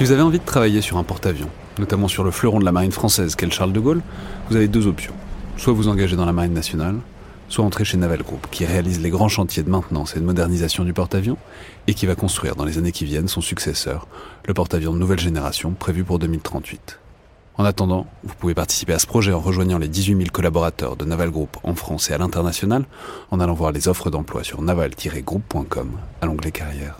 Si vous avez envie de travailler sur un porte-avions, notamment sur le fleuron de la marine française qu'est le Charles de Gaulle, vous avez deux options. Soit vous engagez dans la marine nationale, soit entrer chez Naval Group, qui réalise les grands chantiers de maintenance et de modernisation du porte-avions, et qui va construire dans les années qui viennent son successeur, le porte-avions de nouvelle génération prévu pour 2038. En attendant, vous pouvez participer à ce projet en rejoignant les 18 000 collaborateurs de Naval Group en France et à l'international, en allant voir les offres d'emploi sur naval-group.com à l'onglet carrière.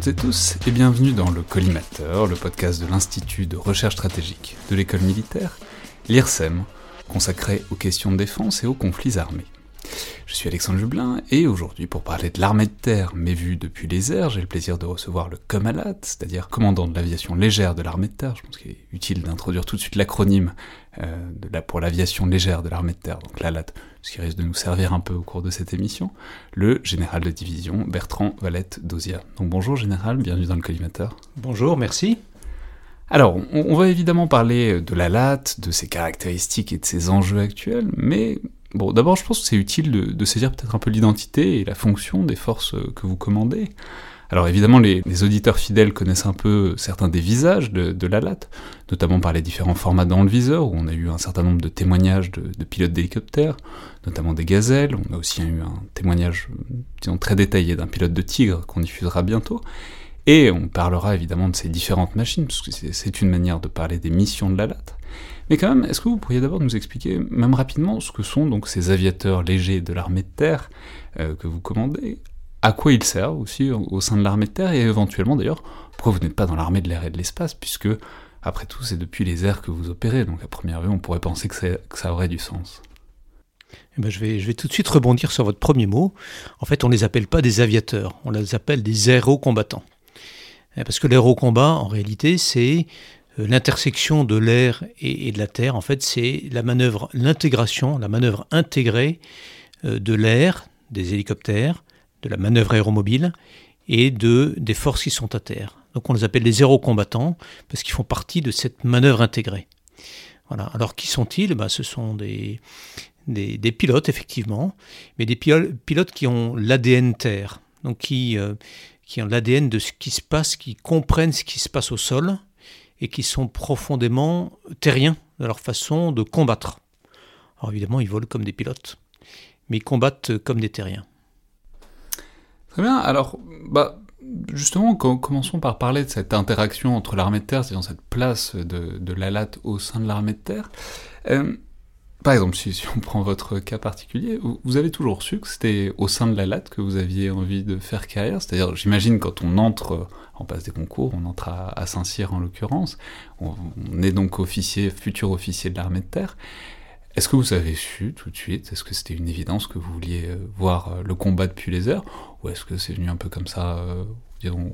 Toutes et tous et bienvenue dans le Collimateur, le podcast de l'Institut de recherche stratégique de l'école militaire, l'IRSEM, consacré aux questions de défense et aux conflits armés. Je suis Alexandre Jublin et aujourd'hui pour parler de l'armée de terre mais vue depuis les airs, j'ai le plaisir de recevoir le COMALAT, c'est-à-dire commandant de l'aviation légère de l'armée de terre. Je pense qu'il est utile d'introduire tout de suite l'acronyme euh, pour l'aviation légère de l'armée de terre, donc l'ALAT, ce qui risque de nous servir un peu au cours de cette émission, le général de division Bertrand Valette Dozia. Donc bonjour général, bienvenue dans le collimateur. Bonjour, merci. Alors, on, va évidemment parler de la LAT, de ses caractéristiques et de ses enjeux actuels, mais bon, d'abord je pense que c'est utile de, de saisir peut-être un peu l'identité et la fonction des forces que vous commandez. Alors évidemment, les, auditeurs fidèles connaissent un peu certains des visages de, la LAT, notamment par les différents formats dans le viseur, où on a eu un certain nombre de témoignages de, pilotes d'hélicoptères, notamment des gazelles. On a aussi eu un témoignage, disons, très détaillé d'un pilote de tigre qu'on diffusera bientôt. Et on parlera évidemment de ces différentes machines, parce que c'est une manière de parler des missions de la LAT. Mais quand même, est-ce que vous pourriez d'abord nous expliquer, même rapidement, ce que sont donc ces aviateurs légers de l'armée de terre euh, que vous commandez à quoi ils servent aussi au sein de l'armée de terre et éventuellement d'ailleurs pourquoi vous n'êtes pas dans l'armée de l'air et de l'espace puisque après tout c'est depuis les airs que vous opérez donc à première vue on pourrait penser que, ça aurait du sens. Eh ben je, vais, je vais tout de suite rebondir sur votre premier mot. En fait, on ne les appelle pas des aviateurs, on les appelle des aérocombattants. Eh, parce que l'aérocombat, en réalité, c'est euh, l'intersection de l'air et, de la terre. En fait, c'est la manœuvre, l'intégration, la manœuvre intégrée euh, de l'air, des hélicoptères, de la manœuvre aéromobile et de, des forces qui sont à terre. Donc on les appelle les aérocombattants parce qu'ils font partie de cette manœuvre intégrée. Voilà. Alors qui sont-ils? Ben, Ce sont des, des, pilotes, effectivement, mais des pilotes qui ont l'ADN terre, donc qui, euh, qui ont l'ADN de ce qui se passe, qui comprennent ce qui se passe au sol et qui sont profondément terriens dans leur façon de combattre. Alors évidemment, ils volent comme des pilotes, mais ils combattent comme des terriens. Très bien. Alors, bah, justement, commençons par parler de cette interaction entre l'armée de terre, c'est-à-dire cette place de, de l'ALAT au sein de l'armée de terre. Euh, par exemple, si, on prend votre cas particulier, vous, avez toujours su que c'était au sein de l'ALAT que vous aviez envie de faire carrière? C'est-à-dire, j'imagine, quand on entre, on passe des concours, on entre à, Saint-Cyr en l'occurrence, on, on, est donc officier, futur officier de l'armée de terre. Est-ce que vous avez su tout de suite Est-ce que c'était une évidence que vous vouliez euh, voir euh, le combat depuis les airs Ou est-ce que c'est venu un peu comme ça, euh,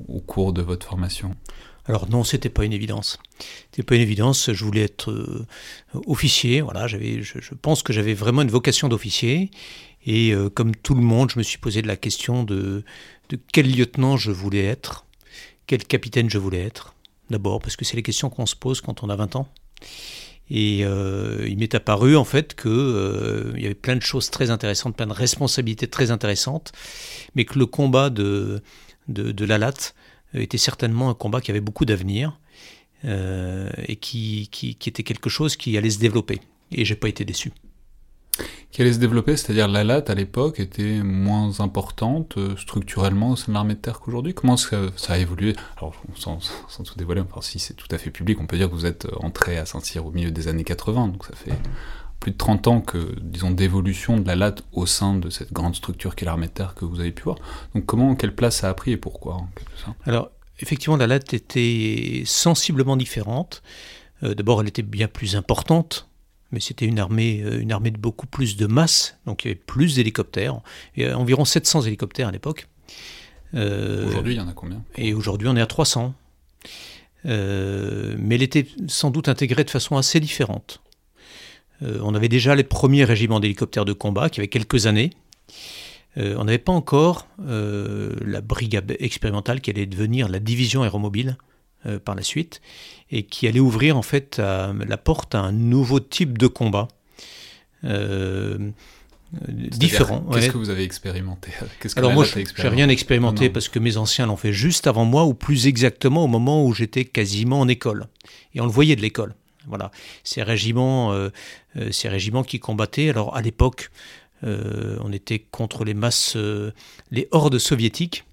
au cours de votre formation? Alors non, c'était pas une évidence. C'était pas une évidence. Je voulais être officier. Voilà, j'avais, je, pense que j'avais vraiment une vocation d'officier. Et comme tout le monde, je me suis posé la question de, de quel lieutenant je voulais être, quel capitaine je voulais être. D'abord, parce que c'est les questions qu'on se pose quand on a 20 ans. Et euh, il m'est apparu en fait qu'il euh, y avait plein de choses très intéressantes, plein de responsabilités très intéressantes, mais que le combat de, de, la latte était certainement un combat qui avait beaucoup d'avenir euh, et qui, qui, qui, était quelque chose qui allait se développer. Et j'ai pas été déçu qui allait se développer, c'est-à-dire la latte à l'époque était moins importante euh, structurellement au sein de l'armée de terre qu'aujourd'hui. Comment ça, a évolué? Alors, sans, tout dévoiler, enfin si c'est tout à fait public, on peut dire que vous êtes euh, entré à Saint-Cyr au milieu des années 80, donc ça fait plus de 30 ans que, disons, d'évolution de la latte au sein de cette grande structure qu'est l'armée de terre que vous avez pu voir. Donc comment, quelle place ça a pris et pourquoi Alors, effectivement, la latte était sensiblement différente. Euh, d'abord, elle était bien plus importante mais c'était une armée, euh, une armée de beaucoup plus de masse, donc il y avait plus d'hélicoptères, environ 700 hélicoptères à l'époque. Euh, aujourd'hui, il y en a combien? Et aujourd'hui, on est à 300. Euh, mais elle était sans doute intégrée de façon assez différente. on avait déjà les premiers régiments d'hélicoptères de combat qui avaient quelques années. on n'avait pas encore la brigade expérimentale qui allait devenir la division aéromobile par la suite et qui allait ouvrir en fait la porte à un nouveau type de combat différent. Qu'est-ce que vous avez expérimenté Alors moi, je n'ai rien expérimenté parce que mes anciens l'ont fait juste avant moi, ou plus exactement au moment où j'étais quasiment en école. Et on le voyait de l'école. Voilà, ces régiments, euh, euh, ces régiments qui combattaient. Alors à l'époque, euh, on était contre les masses, les hordes soviétiques.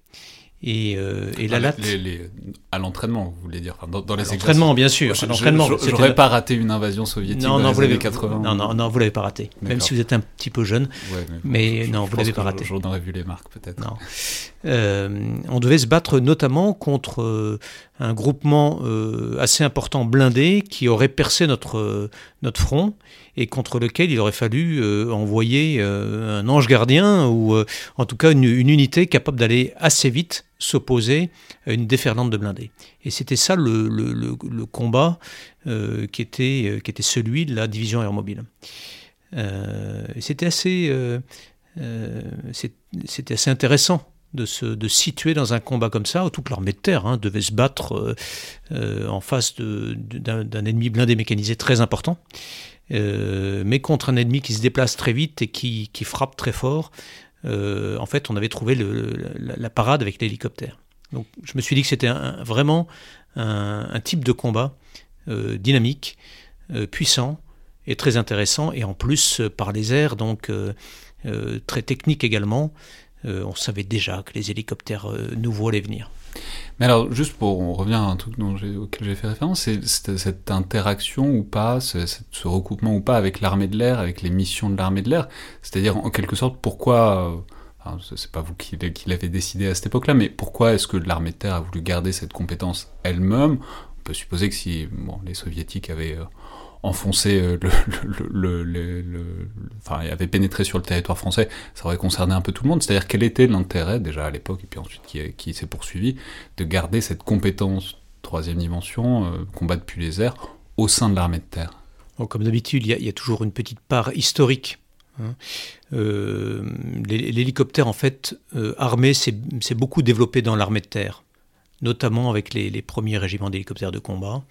Et, euh, et la latte. à l'entraînement, vous voulez dire, enfin, dans, dans les L'entraînement, bien sûr. l'entraînement. J'aurais pas raté une invasion soviétique non, dans non, les années 80. Non, non, non, vous l'avez pas raté. Même si vous êtes un petit peu jeune. mais, non, vous l'avez pas raté. J'en aurais vu les marques, peut-être. Non. Euh, on devait se battre notamment contre euh, un groupement euh, assez important blindé qui aurait percé notre, notre front et contre lequel il aurait fallu envoyer un ange gardien ou en tout cas une, unité capable d'aller assez vite s'opposer à une déferlante de blindés. Et c'était ça le, combat qui, était, qui était celui de la division aéromobile. c'était assez, c'était assez intéressant de se situer dans un combat comme ça, où toute l'armée de terre hein, devait se battre euh, euh, en face d'un ennemi blindé mécanisé très important, euh, mais contre un ennemi qui se déplace très vite et qui, frappe très fort. en fait, on avait trouvé la, parade avec l'hélicoptère. Donc, je me suis dit que c'était vraiment un, type de combat dynamique, puissant et très intéressant, et en plus par les airs, donc très technique également. Euh, on savait déjà que les hélicoptères euh, nouveaux allaient venir. Mais alors, juste pour on revient à un truc dont auquel j'ai fait référence, c'est cette interaction ou pas, ce, recoupement ou pas avec l'armée de l'air, avec les missions de l'armée de l'air. C'est-à-dire, en quelque sorte, pourquoi, euh, c'est pas vous qui, qui l'avez décidé à cette époque-là, mais pourquoi est-ce que l'armée de terre a voulu garder cette compétence elle-même? On peut supposer que si bon, les soviétiques avaient enfoncé euh, le, le, avait pénétré sur le territoire français, ça aurait concerné un peu tout le monde. C'est-à-dire quel était l'intérêt déjà à l'époque et puis ensuite qui, s'est poursuivi de garder cette compétence troisième dimension, euh, combat depuis les airs, au sein de l'armée de terre? comme d'habitude, il y, a toujours une petite part historique. Hein. Euh, l'hélicoptère en fait armé s'est beaucoup développé dans l'armée de terre, notamment avec les premiers régiments d'hélicoptères de combat.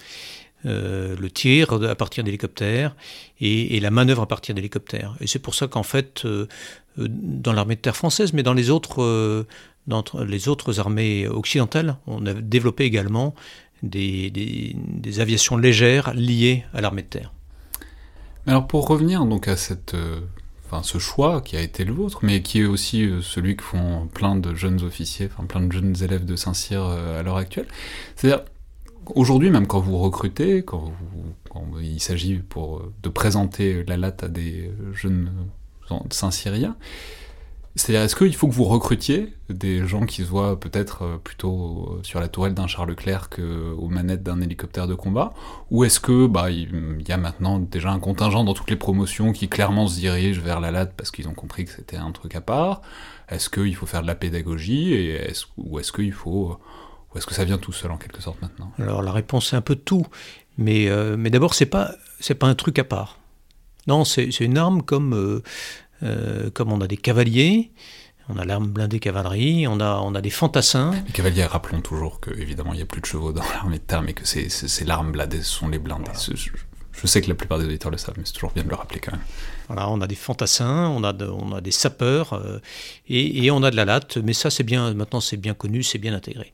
Euh, le tir à partir d'hélicoptères et, la manœuvre à partir d'hélicoptères. Et c'est pour ça qu'en fait, euh, euh, dans l'armée de terre française, mais dans les autres, dans les autres armées occidentales, on a développé également des, des, aviations légères liées à l'armée de terre. Alors pour revenir donc à cette, enfin, ce choix qui a été le vôtre, mais qui est aussi celui que font plein de jeunes officiers, enfin plein de jeunes élèves de Saint-Cyr à l'heure actuelle, c'est-à-dire Aujourd'hui, même quand vous recrutez, quand, il s'agit de présenter la latte à des jeunes Saint-Syriens, c'est-à-dire, est-ce qu'il faut que vous recrutiez des gens qui se voient peut-être euh, plutôt sur la tourelle d'un Charles Leclerc qu'aux manettes d'un hélicoptère de combat? Ou est-ce que bah, il y a maintenant déjà un contingent dans toutes les promotions qui clairement se dirige vers la latte parce qu'ils ont compris que c'était un truc à part? Est-ce qu'il faut faire de la pédagogie et Ou est-ce qu'il faut ou est-ce que ça vient tout seul en quelque sorte maintenant? Alors la réponse c'est un peu de tout. Mais, euh, mais d'abord, c'est pas, c'est pas un truc à part. Non, c'est, une arme comme, euh, euh, comme on a des cavaliers, on a l'arme blindée cavalerie, on a, on a des fantassins. Les cavaliers, rappelons toujours que évidemment il n'y a plus de chevaux dans l'armée de terre, mais que c'est, l'arme blindée, ce sont les blindés. Je sais que la plupart des auditeurs le savent, mais c'est toujours bien de le rappeler quand même. Voilà, on a des fantassins, on a, des sapeurs euh, et, on a de la latte, mais ça c'est bien, maintenant c'est bien connu, c'est bien intégré.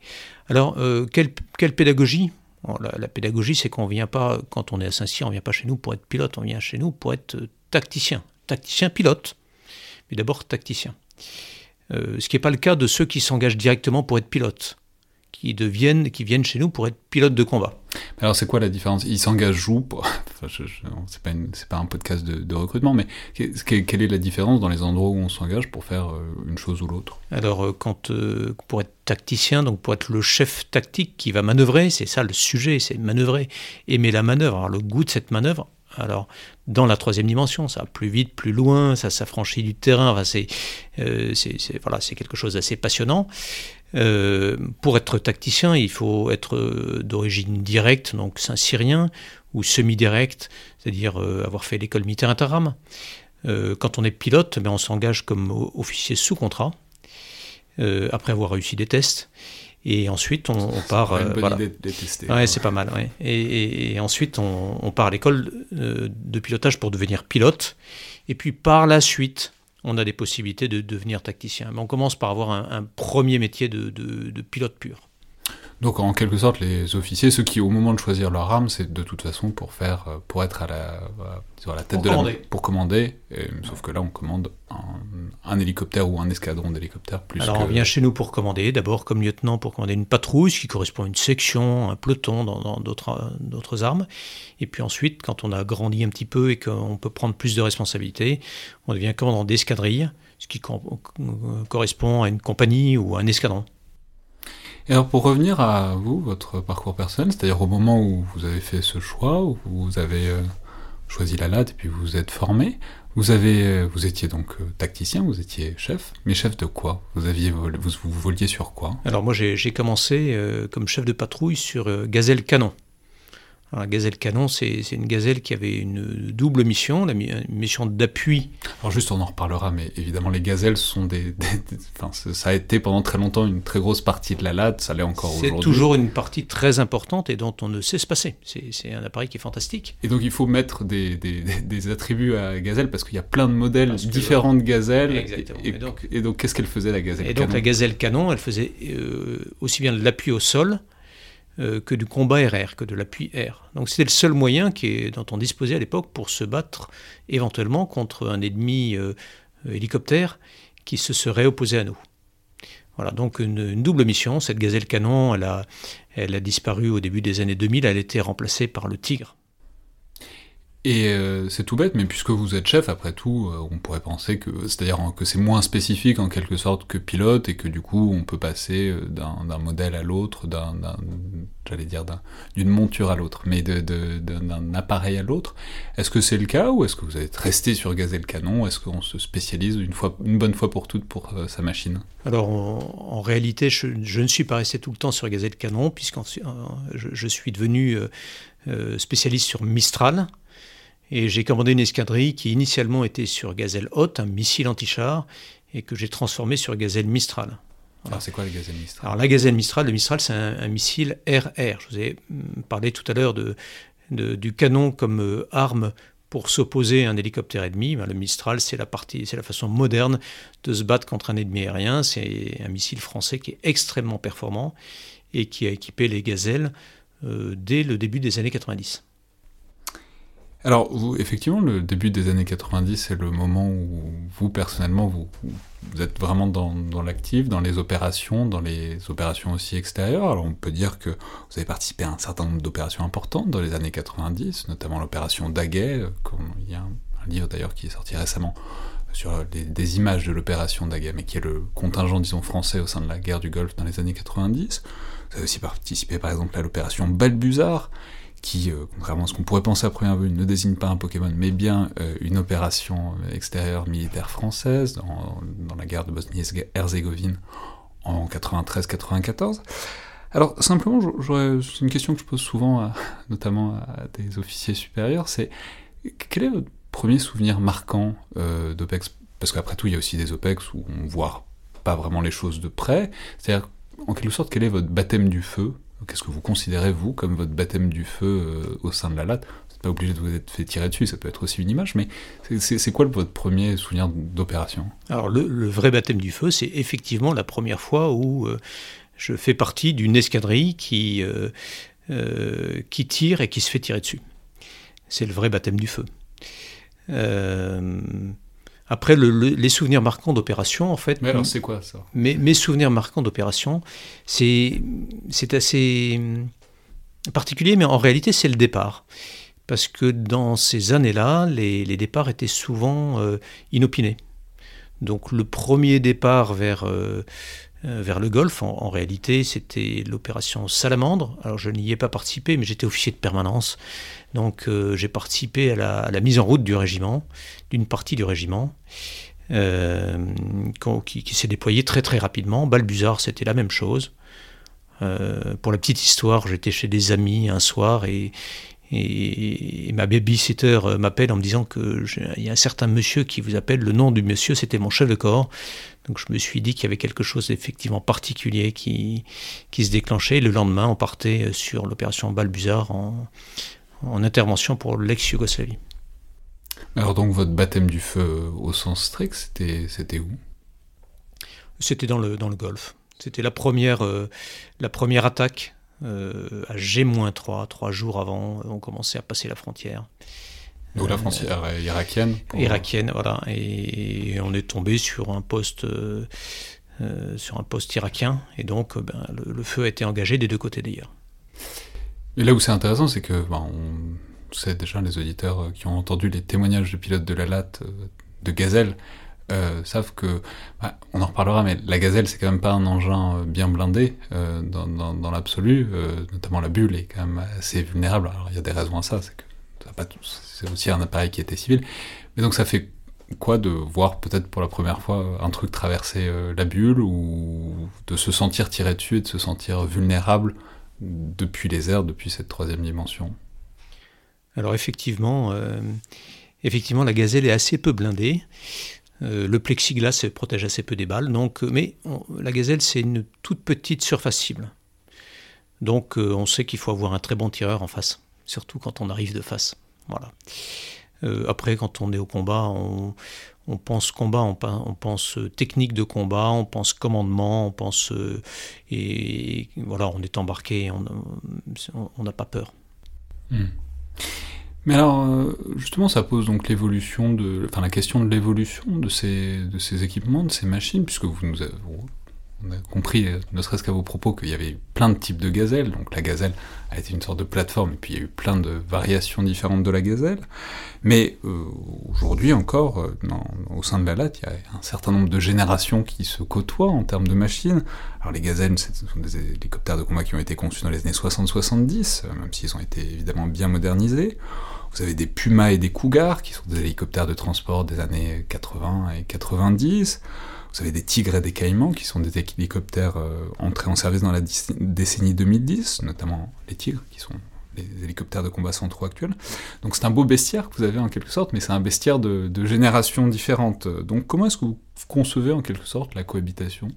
Alors, euh, quelle, pédagogie? La, pédagogie, c'est qu'on vient pas, quand on est à Saint-Cyr, on vient pas chez nous pour être pilote, on vient chez nous pour être euh, tacticien. Tacticien pilote, mais d'abord tacticien. ce qui n'est pas le cas de ceux qui s'engagent directement pour être pilote qui deviennent, qui viennent chez nous pour être pilotes de combat. Alors c'est quoi la différence? Ils s'engagent où pour... enfin, C'est pas, pas, un podcast de, recrutement, mais quelle est la différence dans les endroits où on s'engage pour faire euh, une chose ou l'autre? Alors euh, quand euh, pour être tacticien, donc pour être le chef tactique qui va manœuvrer, c'est ça le sujet, c'est manœuvrer, aimer la manœuvre, avoir le goût de cette manœuvre. Alors, dans la troisième dimension, ça va plus vite, plus loin, ça s'affranchit du terrain, enfin, c'est voilà, quelque chose d'assez passionnant. Euh, pour être tacticien, il faut être euh, d'origine directe, donc c'est un Syrien, ou semi-direct, c'est-à-dire euh, avoir fait l'école militaire interram. quand on est pilote, ben, on s'engage comme officier sous contrat, après avoir réussi des tests. Et ensuite, on, part. Une bonne idée de tester. Ouais, c'est pas mal. Ouais. Et, ensuite, on, part à l'école de pilotage pour devenir pilote. Et puis, par la suite, on a des possibilités de devenir tacticien. Mais on commence par avoir un, premier métier de, pilote pur. Donc en quelque sorte, les officiers, ceux qui au moment de choisir leur arme, c'est de toute façon pour faire, euh, pour être à la, sur la tête de la, pour commander. sauf que là, on commande un, hélicoptère ou un escadron d'hélicoptères plus. Alors on vient chez nous pour commander, d'abord comme lieutenant pour commander une patrouille, ce qui correspond à une section, un peloton dans d'autres armes. Et puis ensuite, quand on a grandi un petit peu et qu'on peut prendre plus de responsabilités, on devient commandant d'escadrille, ce qui correspond à une compagnie ou à un escadron. Et alors pour revenir à vous, votre parcours personnel, c'est-à-dire au moment où vous avez fait ce choix, où vous avez euh, choisi la LAD et puis vous êtes formé, vous avez, euh, vous étiez donc euh, tacticien, vous étiez chef, mais chef de quoi? Vous aviez, vous, voliez sur quoi? Alors moi j'ai commencé comme chef de patrouille sur Gazelle Canon. La gazelle canon, c'est une gazelle qui avait une double mission, la mission d'appui. Alors juste, on en reparlera, mais évidemment, les gazelles sont des, enfin, ça a été pendant très longtemps une très grosse partie de la LAD, ça l'est encore aujourd'hui. C'est toujours une partie très importante et dont on ne sait se passer. C'est un appareil qui est fantastique. Et donc il faut mettre des, des attributs à gazelle parce qu'il y a plein de modèles différents de gazelles. Exactement. Et, donc, qu'est-ce qu'elle faisait la gazelle Et donc la gazelle canon, elle faisait euh, aussi bien de l'appui au sol que du combat RR, que de l'appui air. Donc c'était le seul moyen qui dont on disposait à l'époque pour se battre éventuellement contre un ennemi euh, hélicoptère qui se serait opposé à nous. Voilà, donc une, double mission. Cette gazelle canon, elle a, elle a disparu au début des années 2000, elle a été remplacée par le Tigre. Et euh, c'est tout bête, mais puisque vous êtes chef, après tout, euh, on pourrait penser que, c'est-à-dire que c'est moins spécifique en quelque sorte que pilote, et que du coup, on peut passer euh, d'un modèle à l'autre, d'un, j'allais dire, d'une monture à l'autre, mais d'un appareil à l'autre. Est-ce que c'est le cas, ou est-ce que vous êtes resté sur Gazelle Canon? Est-ce qu'on se spécialise une, fois, une bonne fois pour toutes pour sa machine? Alors, en, réalité, je, ne suis pas resté tout le temps sur Gazelle Canon, puisque je, suis devenu spécialiste sur Mistral. Et j'ai commandé une escadrille qui initialement était sur Gazelle Haute, un missile anti-char, et que j'ai transformé sur Gazelle Mistral. Alors c'est quoi la Gazelle Mistral? Alors la Gazelle Mistral, le Mistral c'est un, missile RR. Je vous ai mm, parlé tout à l'heure de, du canon comme euh, arme pour s'opposer à un hélicoptère ennemi. Ben, le Mistral, c'est la partie, c'est la façon moderne de se battre contre un ennemi aérien. C'est un missile français qui est extrêmement performant et qui a équipé les gazelles euh, dès le début des années 90. Alors, effectivement, le début des années 90, c'est le moment où vous, personnellement, vous, êtes vraiment dans, l'actif, dans les opérations, dans les opérations aussi extérieures. Alors, on peut dire que vous avez participé à un certain nombre d'opérations importantes dans les années 90, notamment l'opération Daguet. Il y a un, livre d'ailleurs qui est sorti récemment sur des images de l'opération Daguet, mais qui est le contingent, disons, français au sein de la guerre du Golfe dans les années 90. Vous avez aussi participé, par exemple, à l'opération Balbuzard, qui, euh, contrairement à ce qu'on pourrait penser à première vue, ne désigne pas un Pokémon, mais bien euh, une opération extérieure militaire française dans, la guerre de Bosnie-Herzégovine en 93-94. Alors simplement, c'est une question que je pose souvent, notamment à des officiers supérieurs, c'est quel est votre premier souvenir marquant euh, d'OPEX? Parce qu'après tout, il y a aussi des OPEX où on voit pas vraiment les choses de près. C'est-à-dire, en quelque sorte, quel est votre baptême du feu? Qu'est-ce que vous considérez, vous, comme votre baptême du feu euh, au sein de la latte? Vous n'êtes pas obligé de vous être fait tirer dessus, ça peut être aussi une image, mais c'est quoi votre premier souvenir d'opération? Alors, le, vrai baptême du feu, c'est effectivement la première fois où euh, je fais partie d'une escadrille qui, euh, qui tire et qui se fait tirer dessus. C'est le vrai baptême du feu. Après, les souvenirs marquants d'opération, en fait. Mais alors, c'est quoi ça? mes, souvenirs marquants d'opération, c'est assez hum, particulier, mais en réalité, c'est le départ. Parce que dans ces années-là, les, départs étaient souvent euh, inopinés. Donc, le premier départ vers. Euh, euh, vers le Golfe. En, réalité, c'était l'opération Salamandre. Alors, je n'y ai pas participé, mais j'étais officier de permanence. Donc, euh, j'ai participé à la, mise en route du régiment, d'une partie du régiment. qui, s'est déployé très très rapidement. Balbuzard, c'était la même chose. pour la petite histoire, j'étais chez des amis un soir et, et, ma babysitter m'appelle en me disant qu'il y a un certain monsieur qui vous appelle. Le nom du monsieur, c'était mon chef de corps. Donc je me suis dit qu'il y avait quelque chose d'effectivement particulier qui, qui se déclenchait. Le lendemain, on partait sur l'opération Balbuzard en, en intervention pour l'ex-Yougoslavie. Alors donc votre baptême du feu au sens strict, c'était, c'était où? C'était dans le, dans le Golfe. C'était la première, euh, la première attaque euh, à G-3, trois jours avant, on commençait à passer la frontière. Donc la frontière euh, irakienne Irakienne, voilà. Et, on est tombé sur un poste, sur un poste irakien, et donc ben, le, feu a été engagé des deux côtés d'ailleurs. Et là où c'est intéressant, c'est que ben, on déjà les auditeurs qui ont entendu les témoignages de pilotes de la latte de Gazelle euh, savent que, bah, on en reparlera, mais la gazelle c'est quand même pas un engin euh, bien blindé euh, dans, l'absolu, notamment la bulle est quand même assez vulnérable. Alors il y a des raisons à ça, c'est que c'est aussi un appareil qui était civil, mais donc ça fait quoi de voir peut-être pour la première fois un truc traverser la bulle ou de se sentir tiré dessus et de se sentir vulnérable depuis les airs, depuis cette troisième dimension Alors effectivement, effectivement la gazelle est assez peu blindée. Euh, le plexiglas protège assez peu des balles, donc, euh, mais la gazelle, c'est une toute petite surface cible. Donc euh, on sait qu'il faut avoir un très bon tireur en face, surtout quand on arrive de face. Voilà. Après, quand on est au combat, on, pense combat, on, pense technique de combat, on pense commandement, on pense et voilà, on est embarqué, on n'a pas peur. Hmm. Mais alors, euh, justement, ça pose donc l'évolution de, enfin la question de l'évolution de ces, de ces équipements, de ces machines, puisque vous nous avez, on a compris, euh, ne serait-ce qu'à vos propos, qu'il y avait plein de types de gazelles. Donc la gazelle a été une sorte de plateforme, et puis il y a eu plein de variations différentes de la gazelle. Mais euh, aujourd'hui encore, au sein de la latte, il y a un certain nombre de générations qui se côtoient en termes de machines. Alors les gazelles, ce sont des hélicoptères de combat qui ont été conçus dans les années 60-70, même s'ils ont été évidemment bien modernisés. Vous avez des Pumas et des Cougars, qui sont des hélicoptères de transport des années 80 et 90. Vous avez des Tigres et des Caïmans, qui sont des hélicoptères euh, entrés en service dans la décennie 2010, notamment les Tigres, qui sont les hélicoptères de combat centraux actuels. Donc c'est un beau bestiaire que vous avez en quelque sorte, mais c'est un bestiaire de, générations différentes. Donc comment est-ce que vous concevez en quelque sorte la cohabitation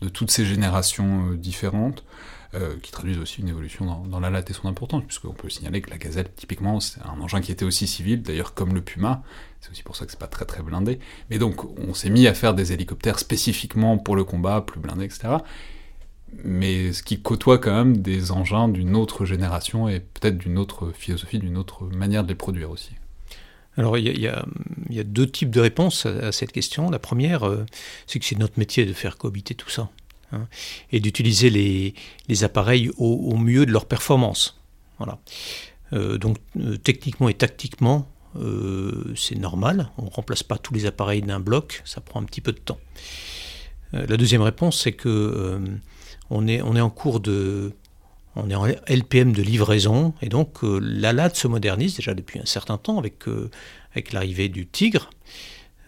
de toutes ces générations euh, différentes? Euh, qui traduisent aussi une évolution dans, la latte et son importance, puisqu'on peut signaler que la gazelle, typiquement, c'est un engin qui était aussi civil, d'ailleurs comme le Puma, c'est aussi pour ça que c'est pas très très blindé, mais donc on s'est mis à faire des hélicoptères spécifiquement pour le combat, plus blindés, etc., mais ce qui côtoie quand même des engins d'une autre génération et peut-être d'une autre philosophie, d'une autre manière de les produire aussi. Alors il y, a, deux types de réponses à, cette question. La première, euh, c'est que c'est notre métier de faire cohabiter tout ça. Hein, et d'utiliser les, appareils au, mieux de leur performance. Voilà. Euh, donc euh, techniquement et tactiquement, euh, c'est normal. On ne remplace pas tous les appareils d'un bloc, ça prend un petit peu de temps. la deuxième réponse, c'est que on, est, en cours de... On est en LPM de livraison, et donc la LAD se modernise déjà depuis un certain temps avec, avec l'arrivée du Tigre.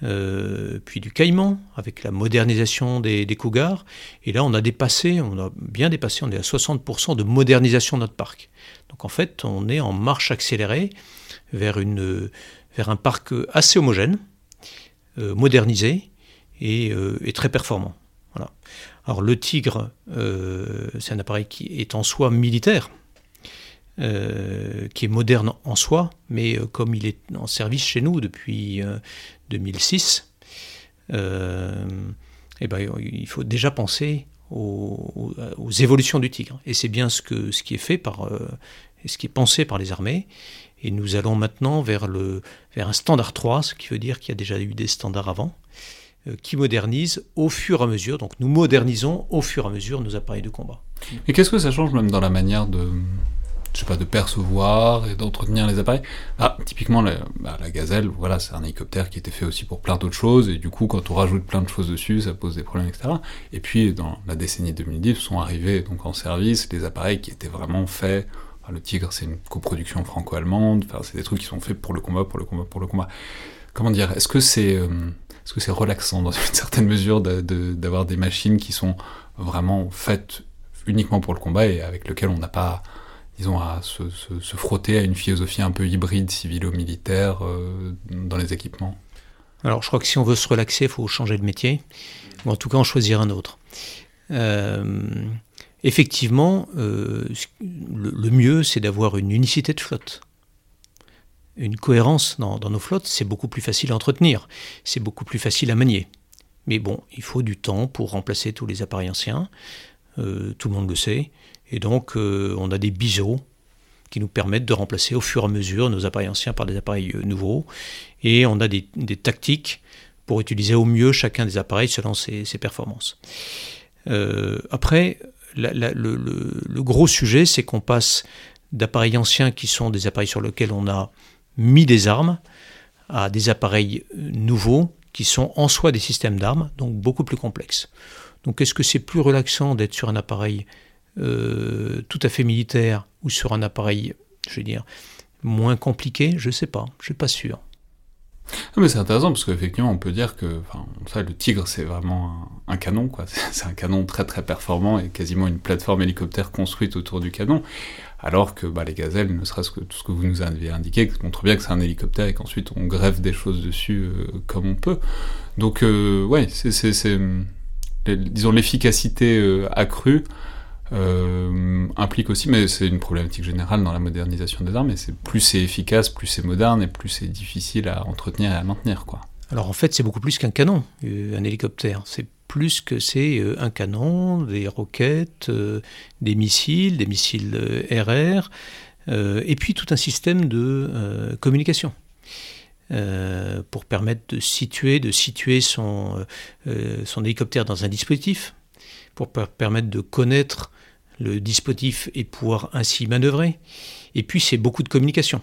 Euh, puis du Caïman, avec la modernisation des, Cougars. Et là, on a dépassé, on a bien dépassé, on est à 60% de modernisation de notre parc. Donc en fait, on est en marche accélérée vers, une, vers un parc assez homogène, euh, modernisé et, euh, et, très performant. Voilà. Alors le Tigre, c'est un appareil qui est en soi militaire, euh, qui est moderne en soi, mais euh, comme il est en service chez nous depuis 2006, euh, eh ben, il faut déjà penser aux, évolutions du Tigre. Et c'est bien ce, que, ce qui est fait par, ce qui est pensé par les armées. Et nous allons maintenant vers, le, vers un standard 3, ce qui veut dire qu'il y a déjà eu des standards avant, qui modernisent au fur et à mesure. Donc nous modernisons au fur et à mesure nos appareils de combat. Et qu'est-ce que ça change même dans la manière de, je sais pas, de percevoir et d'entretenir les appareils. Ah, typiquement, la, bah, la gazelle, voilà, c'est un hélicoptère qui était fait aussi pour plein d'autres choses, et du coup, quand on rajoute plein de choses dessus, ça pose des problèmes, etc. Et puis, dans la décennie 2010, sont arrivés donc en service des appareils qui étaient vraiment faits. le Tigre, c'est une coproduction franco-allemande. C'est des trucs qui sont faits pour le combat, pour le combat, pour le combat. Comment dire Est-ce que c'est euh, est-ce que c'est relaxant dans une certaine mesure d'avoir des machines qui sont vraiment faites uniquement pour le combat et avec lesquelles on n'a pas disons, à se, frotter à une philosophie un peu hybride, civilo-militaire, dans les équipements Alors, je crois que si on veut se relaxer, il faut changer de métier, ou en tout cas en choisir un autre. Euh, effectivement, euh, le, mieux, c'est d'avoir une unicité de flotte. Une cohérence dans, nos flottes, c'est beaucoup plus facile à entretenir, c'est beaucoup plus facile à manier. Mais bon, il faut du temps pour remplacer tous les appareils anciens, euh, tout le monde le sait, et donc on a des biseaux qui nous permettent de remplacer au fur et à mesure nos appareils anciens par des appareils nouveaux, et on a des, tactiques pour utiliser au mieux chacun des appareils selon ses, ses performances. Euh, après, le, gros sujet, c'est qu'on passe d'appareils anciens qui sont des appareils sur lesquels on a mis des armes à des appareils nouveaux qui sont en soi des systèmes d'armes, donc beaucoup plus complexes. Donc est-ce que c'est plus relaxant d'être sur un appareil euh, tout à fait militaire ou sur un appareil, je veux dire, moins compliqué Je ne sais pas, je ne suis pas sûr. Ah, mais c'est intéressant parce qu'effectivement, on peut dire que le Tigre, c'est vraiment un, canon, quoi. C'est un canon très très performant et quasiment une plateforme hélicoptère construite autour du canon. Alors que bah, les gazelles, ne serait-ce que tout ce que vous nous avez indiqué, montre bien que c'est un hélicoptère et qu'ensuite on greffe des choses dessus euh, comme on peut. Donc, euh, ouais, c'est, disons, l'efficacité euh, accrue euh, implique aussi, mais c'est une problématique générale dans la modernisation des armes, et c'est plus c'est efficace, plus c'est moderne, et plus c'est difficile à entretenir et à maintenir, quoi. Alors en fait, c'est beaucoup plus qu'un canon, euh, un hélicoptère. C'est plus que c'est euh, un canon, des roquettes, des missiles, des missiles RR, et puis tout un système de communication. pour permettre de situer, de situer son, son hélicoptère dans un dispositif, pour permettre de connaître le dispositif et pouvoir ainsi manœuvrer. Et puis c'est beaucoup de communication.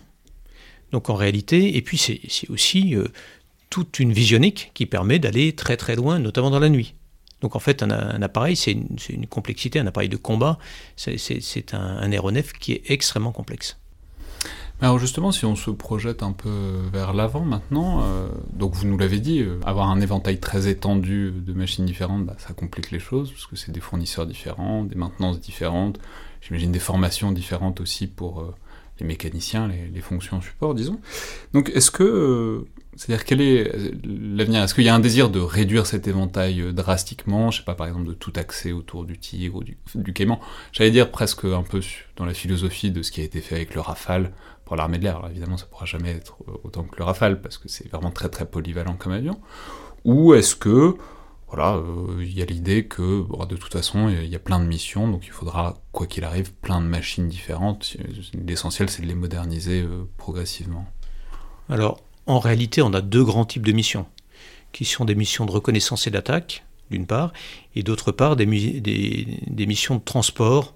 Donc en réalité, et puis c'est aussi euh, toute une visionique qui permet d'aller très très loin, notamment dans la nuit. Donc en fait, un, appareil, c'est une, complexité, un appareil de combat, c'est un aéronef qui est extrêmement complexe. Alors justement, si on se projette un peu vers l'avant maintenant, euh, donc vous nous l'avez dit, euh, avoir un éventail très étendu de machines différentes, bah, ça complique les choses, parce que c'est des fournisseurs différents, des maintenances différentes, j'imagine des formations différentes aussi pour euh, les mécaniciens, les, fonctions support, disons. Donc est-ce que, c'est-à-dire quel est l'avenir? Est-ce qu'il y a un désir de réduire cet éventail drastiquement? Je sais pas, par exemple, de tout axer autour du Tigre ou du, du Caïman. J'allais dire presque un peu dans la philosophie de ce qui a été fait avec le Rafale, l'armée de l'air. Évidemment, ça pourra jamais être autant que le Rafale, parce que c'est vraiment très très polyvalent comme avion. Ou est-ce que, voilà, euh, il y a l'idée que, de toute façon, il y a plein de missions, donc il faudra, quoi qu'il arrive, plein de machines différentes. L'essentiel, c'est de les moderniser euh, progressivement. Alors, en réalité, on a deux grands types de missions, qui sont des missions de reconnaissance et d'attaque, d'une part, et d'autre part, des, missions de transport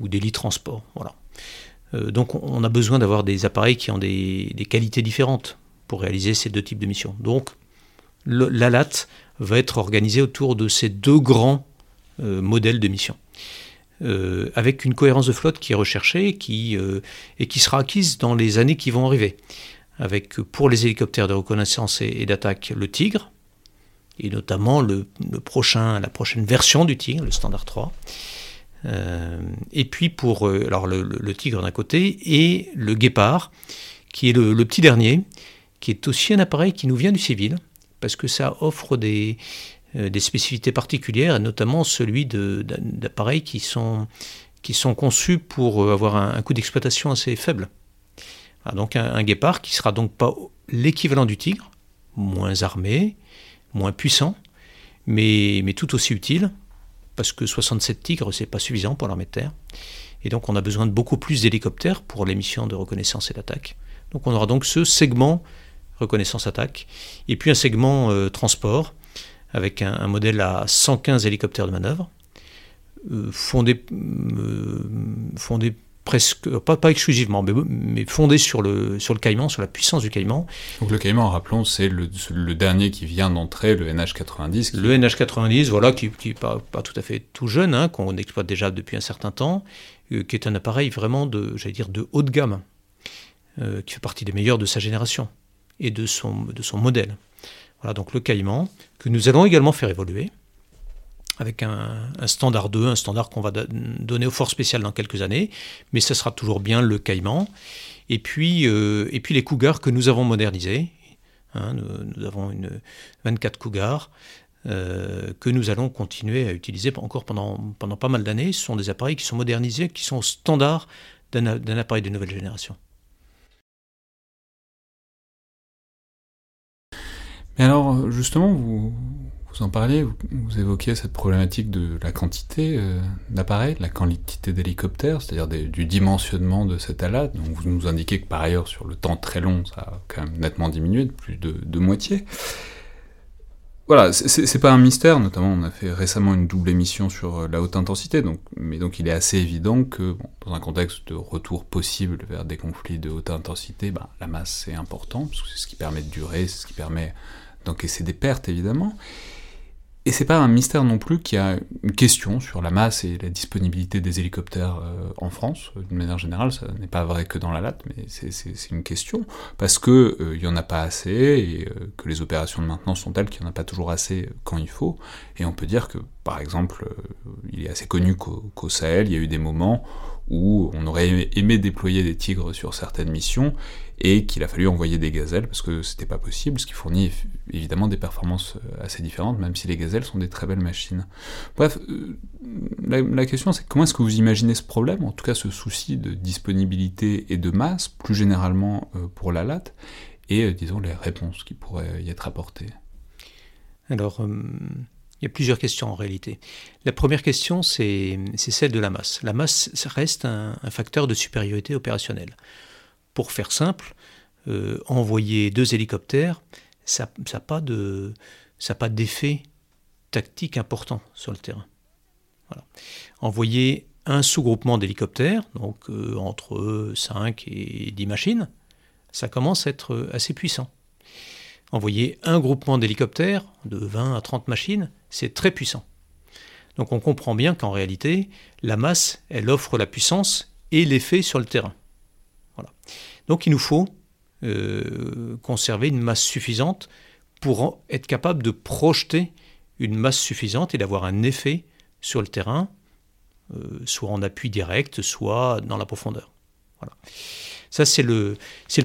ou des lits transport. Voilà. Euh, donc on a besoin d'avoir des appareils qui ont des, qualités différentes pour réaliser ces deux types de missions. Donc l'ALAT va être organisé autour de ces deux grands euh, modèles de mission. Euh, avec une cohérence de flotte qui est recherchée qui, et qui sera acquise dans les années qui vont arriver. Avec pour les hélicoptères de reconnaissance et, d'attaque le Tigre, et notamment la prochaine version du Tigre, le Standard 3. Euh, et puis pour euh, alors le, tigre d'un côté et le guépard, qui est le, petit dernier, qui est aussi un appareil qui nous vient du civil, parce que ça offre des, euh, des spécificités particulières, notamment celui d'appareils qui sont, qui sont conçus pour avoir un, coût d'exploitation assez faible. donc un, guépard qui sera donc pas l'équivalent du tigre, moins armé, moins puissant, mais, mais tout aussi utile, parce que 67 Tigres, c'est pas suffisant pour l'armée de terre. Et donc, on a besoin de beaucoup plus d'hélicoptères pour les missions de reconnaissance et d'attaque. Donc, on aura donc ce segment reconnaissance-attaque, et puis un segment euh, transport, avec un, modèle à 115 hélicoptères de manœuvre, euh, fondé, euh, fondé presque, pas, pas exclusivement, mais, fondé sur le, sur le Caïman, sur la puissance du Caïman. Donc le Caïman, rappelons, c'est le, le, dernier qui vient d'entrer, le NH90. Le NH90, voilà, qui n'est pas, pas, tout à fait tout jeune, hein, qu'on exploite déjà depuis un certain temps, euh, qui est un appareil vraiment de, j'allais dire, de haut de gamme, euh, qui fait partie des meilleurs de sa génération et de son, de son modèle. Voilà donc le caïman, que nous allons également faire évoluer avec un, standard 2, un standard qu'on va donner aux forces spéciales dans quelques années, mais ce sera toujours bien le caïman. Et puis, euh, et puis les cougars que nous avons modernisés. Hein, nous, avons une 24 cougars euh, que nous allons continuer à utiliser encore pendant, pendant pas mal d'années. Ce sont des appareils qui sont modernisés, qui sont standards d'un appareil de nouvelle génération. Mais alors, justement, vous, vous en parliez, vous, évoquiez cette problématique de la quantité euh, d'appareils, la quantité d'hélicoptères, c'est-à-dire du dimensionnement de cette ALAT. Donc vous nous indiquez que par ailleurs, sur le temps très long, ça a quand même nettement diminué, de plus de, moitié. Voilà, c'est pas un mystère, notamment on a fait récemment une double émission sur euh, la haute intensité, donc, mais donc il est assez évident que dans un contexte de retour possible vers des conflits de haute intensité, bah, la masse c'est important, parce que c'est ce qui permet de durer, c'est ce qui permet d'encaisser des pertes évidemment. Et c'est pas un mystère non plus qu'il y a une question sur la masse et la disponibilité des hélicoptères euh, en France. D'une manière générale, ça n'est pas vrai que dans la latte, mais c'est une question. Parce que il euh, y en a pas assez, et euh, que les opérations de maintenance sont telles qu'il n'y en a pas toujours assez quand il faut. Et on peut dire que, par exemple, il est assez connu qu'au Sahel, il y a eu des moments où on aurait aimé déployer des tigres sur certaines missions, et qu'il a fallu envoyer des gazelles parce que c'était pas possible, ce qui fournit évidemment des performances euh, assez différentes, même si les gazelles sont des très belles machines. Bref, euh, la, question c'est comment est-ce que vous imaginez ce problème, en tout cas ce souci de disponibilité et de masse, plus généralement euh, pour la latte, et disons les réponses qui pourraient y être apportées Alors, il y a plusieurs questions en réalité. La première question, c'est celle de la masse. La masse reste un facteur de supériorité opérationnelle. Pour faire simple, euh, envoyer deux hélicoptères, ça n'a pas d'effet tactique important sur le terrain. Envoyer un sous-groupement d'hélicoptères, donc euh, entre 5 et 10 machines, ça commence à être assez puissant. Envoyer un groupement d'hélicoptères de 20 à 30 machines, c'est très puissant. Donc on comprend bien qu'en réalité, la masse, elle offre la puissance et l'effet sur le terrain. Donc il nous faut euh, conserver une masse suffisante pour être capable de projeter une masse suffisante et d'avoir un effet sur le terrain, euh, soit en appui direct, soit dans la profondeur. Voilà. Ça, c'est le,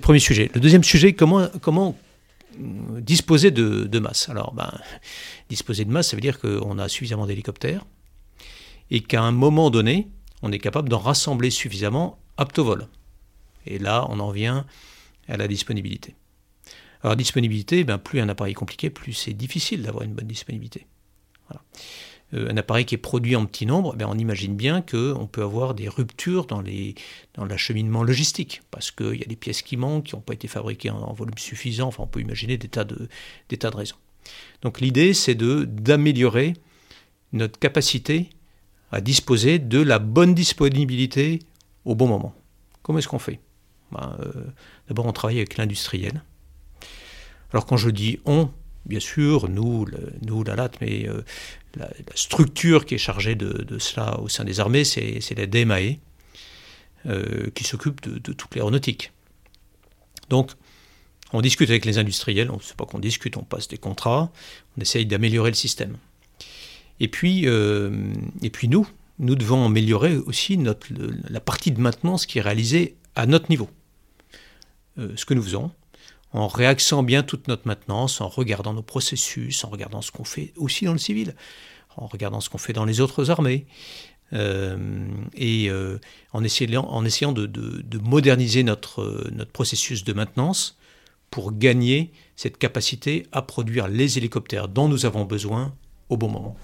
premier sujet. Le deuxième sujet, comment, comment euh, disposer de, de, masse? Alors, ben, disposer de masse, ça veut dire qu'on a suffisamment d'hélicoptères et qu'à un moment donné, on est capable d'en rassembler suffisamment apte au vol. Et là, on en vient à la disponibilité. Alors, disponibilité, ben, plus un appareil est compliqué, plus c'est difficile d'avoir une bonne disponibilité. Euh, un appareil qui est produit en petit nombre, ben, on imagine bien qu'on peut avoir des ruptures dans, l'acheminement logistique, parce qu'il y a des pièces qui manquent, qui n'ont pas été fabriquées en, volume suffisant, enfin on peut imaginer des tas de, des tas de raisons. Donc l'idée, c'est de, d'améliorer notre capacité à disposer de la bonne disponibilité au bon moment. Comment est-ce qu'on fait? Ben, euh, d'abord, on travaille avec l'industriel. Alors quand je dis on, bien sûr, nous, nous la LAT, mais euh, la, structure qui est chargée de, cela au sein des armées, c'est la DMAE, euh, qui s'occupe de, toute l'aéronautique. Donc, on discute avec les industriels, on ne sait pas qu'on discute, on passe des contrats, on essaye d'améliorer le système. Et puis, et puis nous, nous devons améliorer aussi notre, la partie de maintenance qui est réalisée à notre niveau. Euh, ce que nous faisons, en réaxant bien toute notre maintenance, en regardant nos processus, en regardant ce qu'on fait aussi dans le civil, en regardant ce qu'on fait dans les autres armées, euh, et euh, en essayant, en essayant de, moderniser notre, notre processus de maintenance pour gagner cette capacité à produire les hélicoptères dont nous avons besoin au bon moment.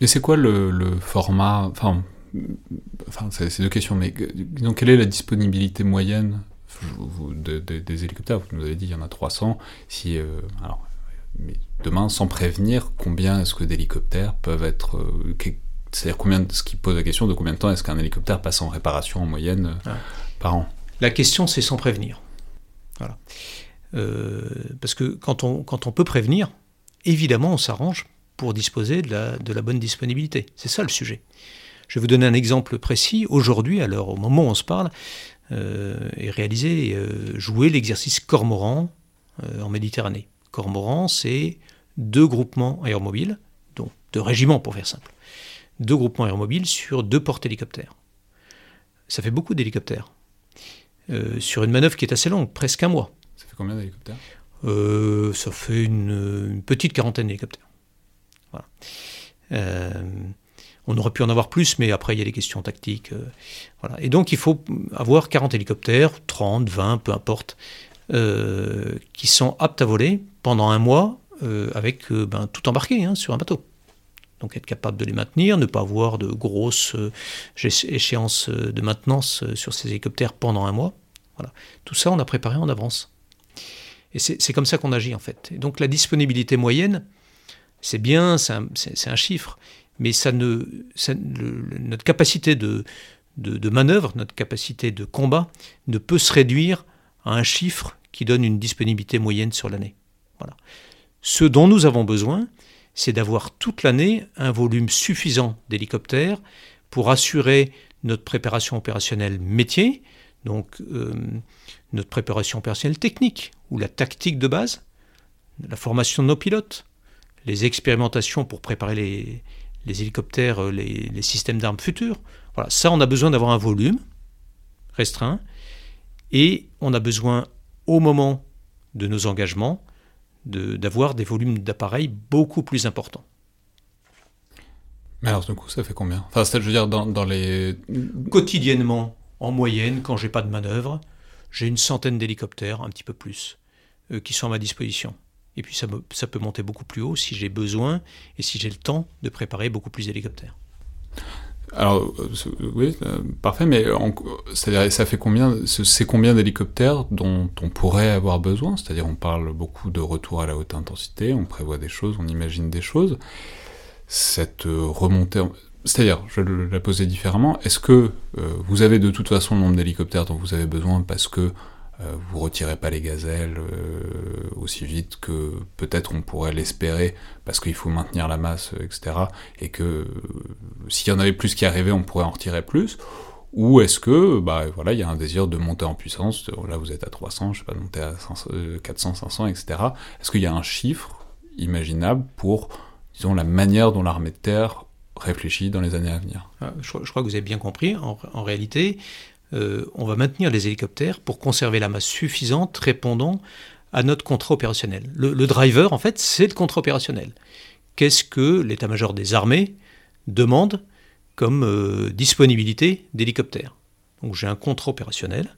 Et c'est quoi le, format? Enfin, enfin c'est deux questions, mais donc, quelle est la disponibilité moyenne des hélicoptères, vous nous avez dit il y en a 300. Si, euh, alors, mais demain, sans prévenir, combien est-ce que d'hélicoptères peuvent être. Euh, c'est-à-dire combien, ce qui pose la question de combien de temps est-ce qu'un hélicoptère passe en réparation en moyenne euh, ah. par an? La question, c'est sans prévenir. Voilà. parce que quand on, quand on peut prévenir, évidemment, on s'arrange pour disposer de la, de la bonne disponibilité. C'est ça le sujet. Je vais vous donner un exemple précis. Aujourd'hui, alors au moment où on se parle, et réaliser, euh, jouer l'exercice cormoran euh, en Méditerranée. cormorans, c'est deux groupements aéromobiles, donc deux régiments pour faire simple, deux groupements aéromobiles sur deux portes-hélicoptères. Ça fait beaucoup d'hélicoptères. Euh, sur une manœuvre qui est assez longue, presque un mois. Ça fait combien d'hélicoptères? Euh, Ça fait une, petite quarantaine d'hélicoptères. Voilà. Euh, on aurait pu en avoir plus, mais après, il y a des questions tactiques. voilà. Et donc, il faut avoir 40 hélicoptères, 30, 20, peu importe, qui sont aptes à voler pendant un mois avec ben, tout embarqué hein, sur un bateau. Donc être capable de les maintenir, ne pas avoir de grosses échéances de maintenance sur ces hélicoptères pendant un mois. Voilà. Tout ça, on a préparé en avance. Et c'est comme ça qu'on agit en fait. Et donc la disponibilité moyenne, c'est bien, c'est un, chiffre, mais ça ne, notre capacité de, de, manœuvre, notre capacité de combat ne peut se réduire à un chiffre qui donne une disponibilité moyenne sur l'année. Voilà. Ce dont nous avons besoin, c'est d'avoir toute l'année un volume suffisant d'hélicoptères pour assurer notre préparation opérationnelle métier, donc euh, notre préparation opérationnelle technique ou la tactique de base, la formation de nos pilotes, les expérimentations pour préparer les, hélicoptères, euh, les, systèmes d'armes futurs. Voilà, ça on a besoin d'avoir un volume restreint et on a besoin au moment de nos engagements d'avoir des volumes d'appareils beaucoup plus importants. Mais alors, du coup, ça fait combien? Enfin, je veux dire, dans les... Quotidiennement, en moyenne, quand j'ai pas de manœuvre, j'ai une centaine d'hélicoptères, un petit peu plus, euh, qui sont à ma disposition. Et puis ça, ça peut monter beaucoup plus haut si j'ai besoin et si j'ai le temps de préparer beaucoup plus d'hélicoptères. Alors, euh, oui, euh, parfait, mais c'est-à-dire, ça fait combien, c'est combien d'hélicoptères dont on pourrait avoir besoin? C'est-à-dire, on parle beaucoup de retour à la haute intensité, on prévoit des choses, on imagine des choses. Cette remontée, c'est-à-dire, je vais la poser différemment, est-ce que euh, vous avez de toute façon le nombre d'hélicoptères dont vous avez besoin parce que euh, vous retirez pas les gazelles euh, aussi vite que peut-être on pourrait l'espérer parce qu'il faut maintenir la masse, etc. Et que s'il y en avait plus qui arrivaient, on pourrait en retirer plus ou est-ce que, bah voilà, il y a un désir de monter en puissance, là vous êtes à 300, je sais pas, monter à 400, 500, etc. Est-ce qu'il y a un chiffre imaginable pour, disons, la manière dont l'armée de terre réfléchi dans les années à venir? Ah, je, crois que vous avez bien compris. En, réalité, euh, on va maintenir les hélicoptères pour conserver la masse suffisante répondant à notre contrat opérationnel. Le, driver, en fait, c'est le contrat opérationnel. Qu'est-ce que l'état-major des armées demande comme euh, disponibilité d'hélicoptères? Donc j'ai un contrat opérationnel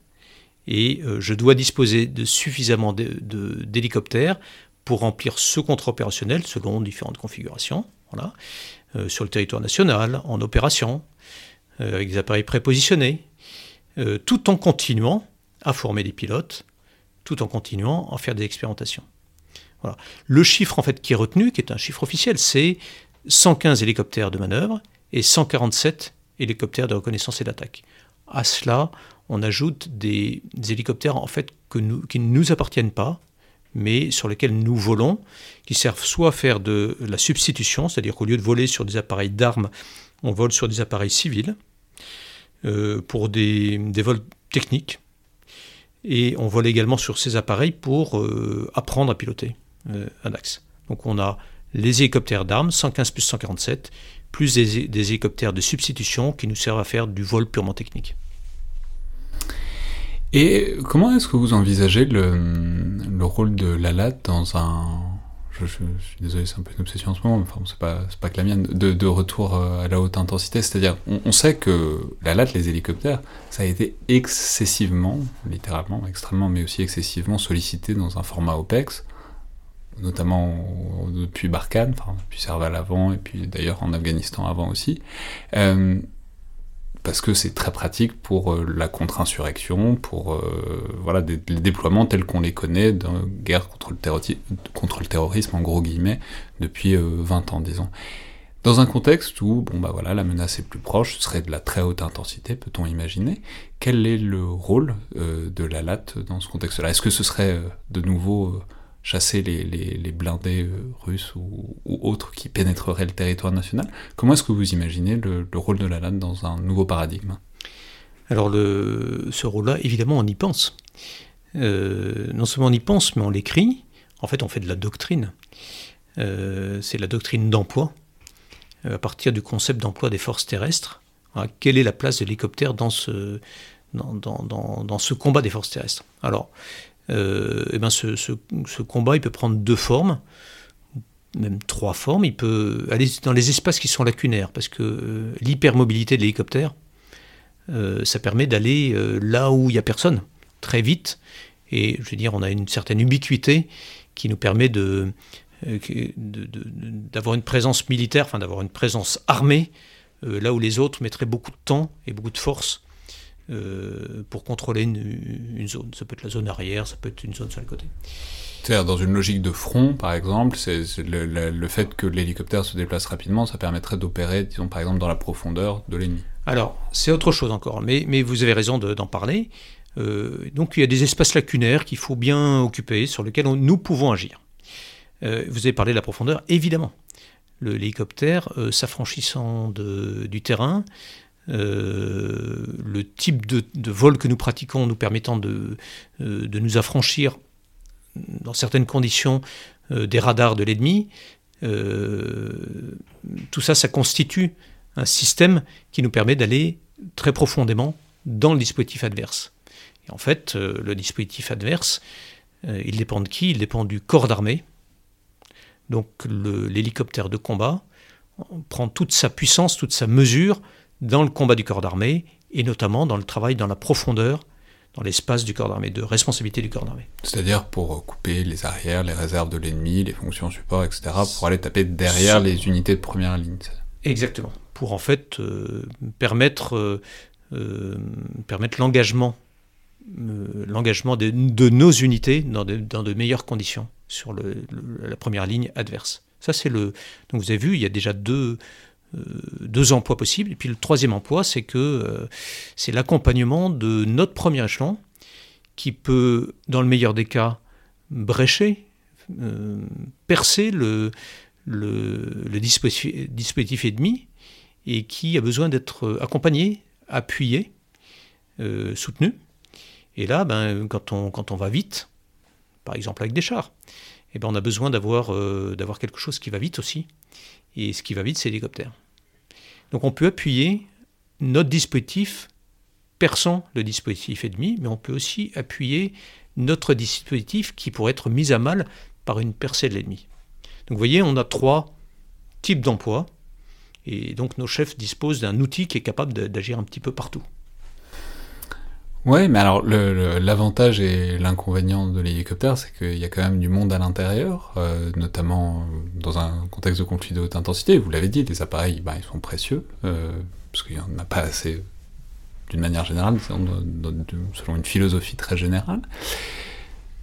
et euh, je dois disposer de suffisamment d'hélicoptères pour remplir ce contrat opérationnel selon différentes configurations. Sur le territoire national, en opération, avec des appareils prépositionnés, euh, tout en continuant à former des pilotes, tout en continuant à faire des expérimentations. Voilà. Le chiffre en fait qui est retenu, qui est un chiffre officiel, c'est 115 hélicoptères de manœuvre et 147 hélicoptères de reconnaissance et d'attaque. À cela, on ajoute des, hélicoptères en fait qui ne nous appartiennent pas, mais sur lesquels nous volons, qui servent soit à faire de la substitution, c'est-à-dire qu'au lieu de voler sur des appareils d'armes, on vole sur des appareils civils, euh, pour des, vols techniques, et on vole également sur ces appareils pour euh, apprendre à piloter euh, un axe. Donc on a les hélicoptères d'armes, 115 plus 147, plus des, des hélicoptères de substitution qui nous servent à faire du vol purement technique. Et comment est-ce que vous envisagez le, le rôle de l'ALAT dans un... Je, suis désolé, c'est un peu une obsession en ce moment, mais enfin, c'est pas, que la mienne, de, retour euh, à la haute intensité. C'est-à-dire, on, sait que l'ALAT, les hélicoptères, ça a été excessivement, littéralement, extrêmement, mais aussi excessivement sollicité dans un format OPEX, notamment depuis Barkhane, depuis Serval avant, et puis d'ailleurs en Afghanistan avant aussi. Euh, parce que c'est très pratique pour euh, la contre-insurrection, pour euh, voilà, des, les déploiements tels qu'on les connaît la guerre contre le, contre le terrorisme, en gros guillemets, depuis 20 euh, ans, disons. Dans un contexte où, bon bah voilà, la menace est plus proche, ce serait de la très haute intensité, peut-on imaginer, quel est le rôle de la LAT dans ce contexte-là? Est-ce que ce serait de nouveau chasser les, blindés euh, russes ou, autres qui pénétreraient le territoire national. Comment est-ce que vous imaginez le, rôle de la LAN dans un nouveau paradigme? Alors ce rôle-là, évidemment, on y pense. Euh, non seulement on y pense, mais on l'écrit. En fait, on fait de la doctrine. c'est la doctrine d'emploi, à partir du concept d'emploi des forces terrestres. Quelle est la place de l'hélicoptère dans ce, dans, ce combat des forces terrestres? Alors, eh ben ce, combat, il peut prendre deux formes même trois formes. Il peut aller dans les espaces qui sont lacunaires, parce que euh, l'hypermobilité de l'hélicoptère, euh, ça permet d'aller euh, là où il n'y a personne, très vite. Et je veux dire, on a une certaine ubiquité qui nous permet de, d'avoir une présence militaire, enfin d'avoir une présence armée, là où les autres mettraient beaucoup de temps et beaucoup de force pour contrôler une, une, zone. Ça peut être la zone arrière, ça peut être une zone sur le côté. C'est-à-dire, dans une logique de front, par exemple, c'est le, fait que l'hélicoptère se déplace rapidement, ça permettrait d'opérer, disons, par exemple, dans la profondeur de l'ennemi. Alors, c'est autre chose encore, mais, mais vous avez raison d'en parler. Euh, donc, il y a des espaces lacunaires qu'il faut bien occuper, sur lesquels nous pouvons agir. Euh, vous avez parlé de la profondeur, évidemment. L'hélicoptère, euh, s'affranchissant du terrain, le type de, vol que nous pratiquons nous permettant de, de nous affranchir dans certaines conditions, euh, des radars de l'ennemi. Euh, tout ça, ça constitue un système qui nous permet d'aller très profondément dans le dispositif adverse. Et en fait, euh, le dispositif adverse, il dépend de qui? Il dépend du corps d'armée. Donc l'hélicoptère de combat prend toute sa puissance, toute sa mesure dans le combat du corps d'armée, et notamment dans le travail dans la profondeur dans l'espace du corps d'armée, de responsabilité du corps d'armée. C'est-à-dire pour couper les arrières, les réserves de l'ennemi, les fonctions support, etc., pour aller taper derrière les unités de première ligne. Exactement. Pour en fait euh, permettre, euh, euh, permettre l'engagement l'engagement de, nos unités dans de, dans de, meilleures conditions sur le, la première ligne adverse. Ça, c'est le. Donc, vous avez vu, il y a déjà deux, euh, deux emplois possibles. Et puis le troisième emploi, c'est que euh, c'est l'accompagnement de notre premier échelon qui peut, dans le meilleur des cas, brécher, euh, percer le, dispositif, ennemi et qui a besoin d'être accompagné, appuyé, soutenu. Et là, ben, quand, on, quand on va vite, par exemple avec des chars, eh ben, on a besoin d'avoir d'avoir quelque chose qui va vite aussi. Et ce qui va vite, c'est l'hélicoptère. Donc on peut appuyer notre dispositif perçant le dispositif ennemi, mais on peut aussi appuyer notre dispositif qui pourrait être mis à mal par une percée de l'ennemi. Donc vous voyez, on a trois types d'emplois, et donc nos chefs disposent d'un outil qui est capable d'agir un petit peu partout. Ouais, mais alors l'avantage et l'inconvénient de l'hélicoptère, c'est qu'il y a quand même du monde à l'intérieur, euh, notamment dans un contexte de conflit de haute intensité. Vous l'avez dit, les appareils, bah, ils sont précieux, euh, parce qu'il n'y en a pas assez d'une manière générale, selon une philosophie très générale.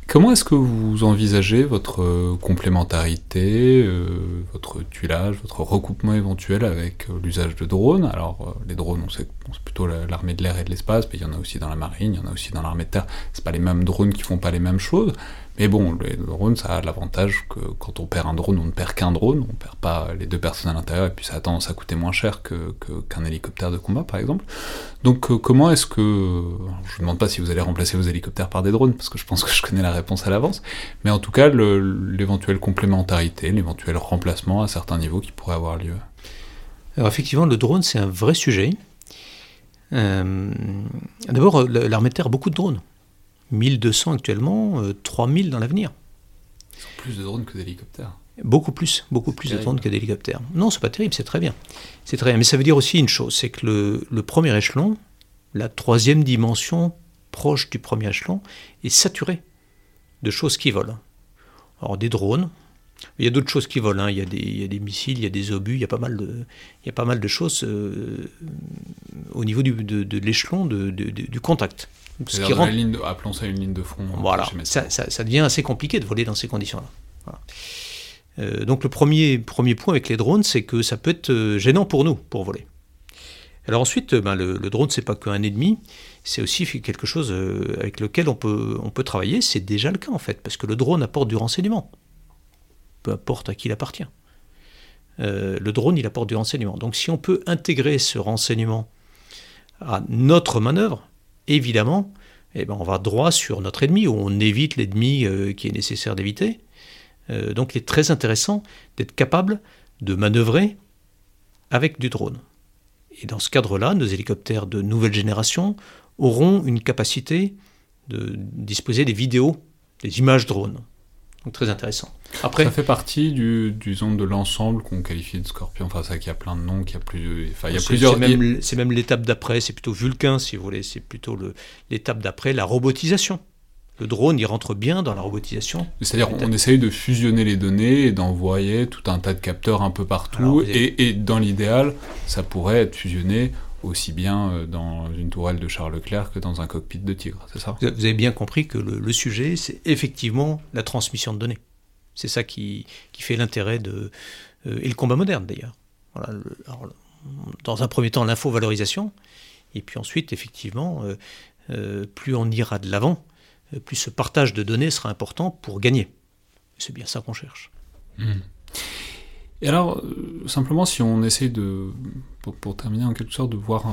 Comment est-ce que vous envisagez votre euh, complémentarité, euh, votre tuilage, votre recoupement éventuel avec euh, l'usage de drones? Alors, les drones, on sait c'est plutôt l'armée de l'air et de l'espace, mais il y en a aussi dans la marine, il y en a aussi dans l'armée de terre. C'est pas les mêmes drones qui font pas les mêmes choses. Mais bon, le drone, ça a l'avantage que quand on perd un drone, on ne perd qu'un drone, on perd pas les deux personnes à l'intérieur, et puis ça a tendance à coûter moins cher qu'un que, hélicoptère de combat, par exemple. Donc euh, comment est-ce que... Je ne demande pas si vous allez remplacer vos hélicoptères par des drones, parce que je pense que je connais la réponse à l'avance, mais en tout cas, l'éventuelle complémentarité, l'éventuel remplacement à certains niveaux qui pourrait avoir lieu. Alors effectivement, le drone, c'est un vrai sujet. Euh, d'abord, l'armée de terre a beaucoup de drones. 1200 actuellement, 3000 euh, dans l'avenir. Ils ont plus de drones que d'hélicoptères. Beaucoup plus, beaucoup plus de drones que d'hélicoptères. Non, c'est pas terrible, c'est très bien. C'est très bien. Mais ça veut dire aussi une chose, c'est que le, le, premier échelon, la troisième dimension proche du premier échelon, est saturé de choses qui volent. Alors des drones, il y a d'autres choses qui volent. Hein. Il, y a des, il, y a des, missiles, il y a des obus, il y a pas mal de, il y a pas mal de choses euh, au niveau du, de, de l'échelon du contact. Ce qui rend... ligne appelons ça une ligne de front. Voilà, ça, ça, ça, devient assez compliqué de voler dans ces conditions-là. Voilà. Euh, donc le premier, premier point avec les drones, c'est que ça peut être euh, gênant pour nous, pour voler. Alors ensuite, ben, le, le drone, c'est pas qu'un ennemi, c'est aussi quelque chose avec lequel on peut, on peut travailler. C'est déjà le cas en fait, parce que le drone apporte du renseignement peu importe à qui il appartient. Euh, le drone, il apporte du renseignement. Donc si on peut intégrer ce renseignement à notre manœuvre, évidemment, eh ben, on va droit sur notre ennemi, ou on évite l'ennemi euh, qui est nécessaire d'éviter. Euh, donc il est très intéressant d'être capable de manœuvrer avec du drone. Et dans ce cadre-là, nos hélicoptères de nouvelle génération auront une capacité de disposer des vidéos, des images drones. Donc très intéressant. Après, ça fait partie du, zone de l'ensemble qu'on qualifie de Scorpion. Enfin, ça, qu'il y a plein de noms, a plus, enfin, il y a plusieurs. C'est même, l'étape d'après. C'est plutôt Vulcain, si vous voulez. C'est plutôt l'étape d'après, la robotisation. Le drone, il rentre bien dans la robotisation. C'est-à-dire, on essaye de fusionner les données et d'envoyer tout un tas de capteurs un peu partout. et, et, dans l'idéal, ça pourrait être fusionné aussi bien euh, dans une tourelle de Charles Leclerc que dans un cockpit de Tigre, c'est ça? Vous avez bien compris que le, sujet, c'est effectivement la transmission de données. C'est ça qui, qui fait l'intérêt de... Euh, et le combat moderne d'ailleurs. Voilà, dans un premier temps, l'info-valorisation, et puis ensuite, effectivement, euh, plus on ira de l'avant, plus ce partage de données sera important pour gagner. C'est bien ça qu'on cherche. Mmh. Et alors, simplement, si on essaie de, pour, terminer en quelque sorte, de voir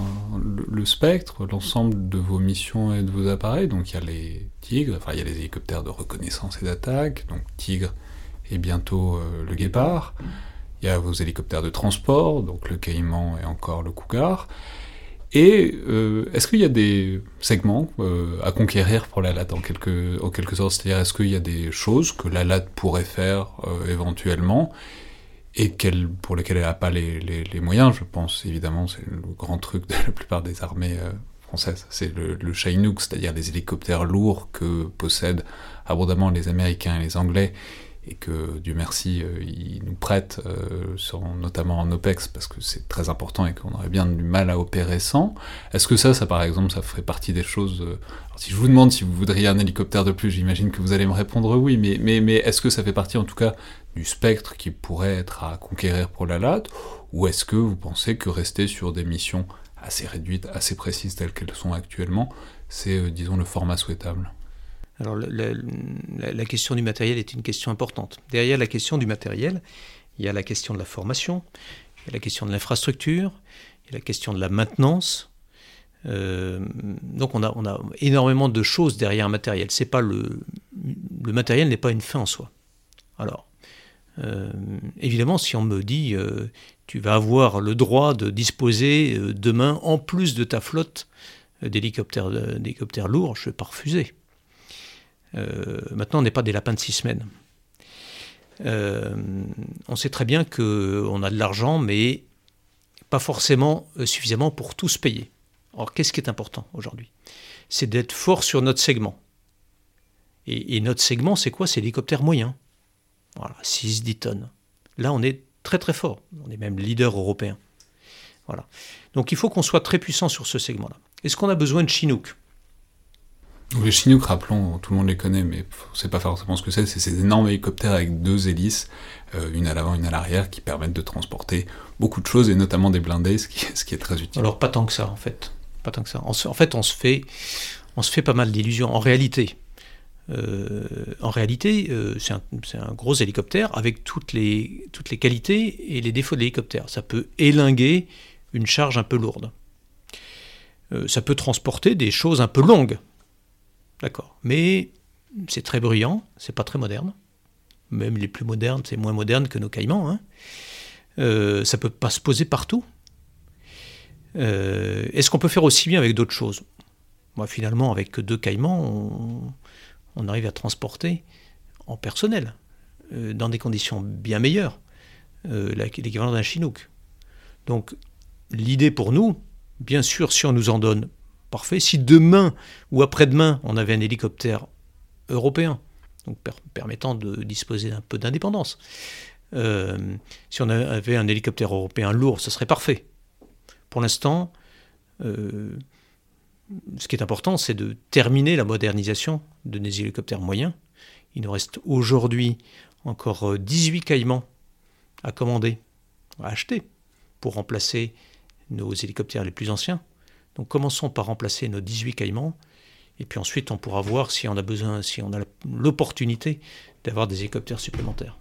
le, spectre, l'ensemble de vos missions et de vos appareils, donc il y a les Tigres, enfin il y a les hélicoptères de reconnaissance et d'attaque, donc Tigre et bientôt euh, le Guépard, il y a vos hélicoptères de transport, donc le Caïman et encore le Cougar, et euh, est-ce qu'il y a des segments à conquérir pour la LAT en quelque, en quelque sorte? C'est-à-dire, est-ce qu'il y a des choses que la LAT pourrait faire éventuellement? Et pour lesquelles elle n'a pas les, moyens, je pense évidemment, c'est le grand truc de la plupart des armées euh, françaises, c'est le, le Chinook, c'est-à-dire les hélicoptères lourds que possèdent abondamment les Américains et les Anglais, et que Dieu merci, euh, ils nous prêtent, euh, notamment en OPEX, parce que c'est très important et qu'on aurait bien du mal à opérer sans. Est-ce que ça, ça par exemple, ça ferait partie des choses... si je vous demande si vous voudriez un hélicoptère de plus, j'imagine que vous allez me répondre oui, mais est-ce que ça fait partie en tout cas du spectre qui pourrait être à conquérir pour la LAT, ou est-ce que vous pensez que rester sur des missions assez réduites, assez précises telles qu'elles sont actuellement, c'est, euh, disons, le format souhaitable? Alors la, question du matériel est une question importante. Derrière la question du matériel, il y a la question de la formation, il la question de l'infrastructure, il la question de la maintenance. Euh, donc on a, énormément de choses derrière un matériel. C'est pas le matériel n'est pas une fin en soi. Alors, euh, évidemment, si on me dit euh, tu vas avoir le droit de disposer euh, demain, en plus de ta flotte d'hélicoptères, lourds, je ne vais pas refuser. maintenant, on n'est pas des lapins de six semaines. on sait très bien qu'on a de l'argent, mais pas forcément suffisamment pour tous payer. Alors, qu'est-ce qui est important aujourd'hui? C'est d'être fort sur notre segment. Et, et notre segment, c'est quoi? C'est l'hélicoptère moyen. Voilà, 6-10 tonnes. Là, on est très très fort. On est même leader européen. Voilà. Donc il faut qu'on soit très puissant sur ce segment-là. Est-ce qu'on a besoin de Chinook? Les Chinook, rappelons, tout le monde les connaît, mais on ne sait pas forcément ce que c'est. C'est ces énormes hélicoptères avec deux hélices, euh, une à l'avant, une à l'arrière, qui permettent de transporter beaucoup de choses, et notamment des blindés, ce qui, ce qui est très utile. Alors pas tant que ça, en fait. Pas tant que ça. En, fait, on se fait, on se fait pas mal d'illusions. En réalité, euh, en réalité, euh, c'est un, gros hélicoptère avec toutes les, toutes les qualités et les défauts de l'hélicoptère. Ça peut élinguer une charge un peu lourde. Euh, ça peut transporter des choses un peu longues. D'accord. Mais c'est très bruyant, c'est pas très moderne. Même les plus modernes, c'est moins moderne que nos caïmans. Hein. ça peut pas se poser partout. Est-ce qu'on peut faire aussi bien avec d'autres choses? Moi, finalement, avec deux caïmans, on, on arrive à transporter en personnel, euh, dans des conditions bien meilleures, euh, l'équivalent d'un Chinook. Donc l'idée pour nous, bien sûr, si on nous en donne, parfait. Si demain ou après-demain, on avait un hélicoptère européen, donc permettant de disposer d'un peu d'indépendance, euh, si on avait un hélicoptère européen lourd, ce serait parfait. Pour l'instant, ce qui est important, c'est de terminer la modernisation de nos hélicoptères moyens. Il nous reste aujourd'hui encore 18 euh, caïmans à commander, à acheter, pour remplacer nos hélicoptères les plus anciens. Donc commençons par remplacer nos 18 caïmans, et puis ensuite on pourra voir si on a besoin, si on a l'opportunité d'avoir des hélicoptères supplémentaires.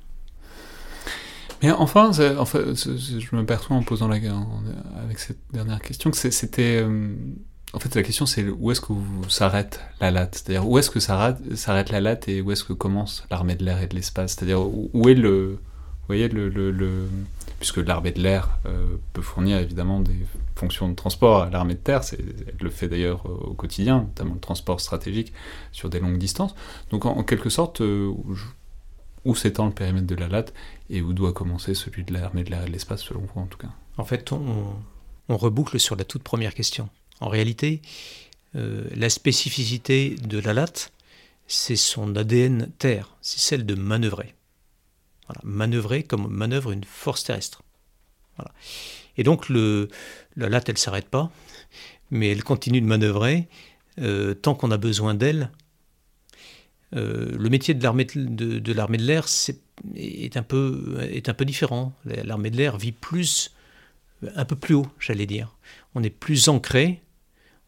Mais enfin, je me perçois en posant la avec cette dernière question que c'était euh, en fait, la question c'est où est-ce que s'arrête la latte? C'est-à-dire où est-ce que s'arrête la latte et où est-ce que commence l'armée de l'air et de l'espace? C'est-à-dire où est le, vous voyez le, le, puisque l'armée de l'air euh, peut fournir évidemment des fonctions de transport à l'armée de terre, elle le fait d'ailleurs euh, au quotidien, notamment le transport stratégique sur des longues distances. Donc en, quelque sorte, euh, où s'étend le périmètre de la latte et où doit commencer celui de l'armée de l'air et de l'espace, selon vous en tout cas? En fait, on, on reboucle sur la toute première question. En réalité, euh, la spécificité de la latte, c'est son ADN terre, c'est celle de manœuvrer. Voilà, manœuvrer comme manœuvre une force terrestre. Voilà. Et donc la latte, elle ne s'arrête pas, mais elle continue de manœuvrer euh, tant qu'on a besoin d'elle. Euh, le métier de l'armée de, l'air est, est un peu différent. L'armée de l'air vit plus, un peu plus haut, j'allais dire. On est plus ancré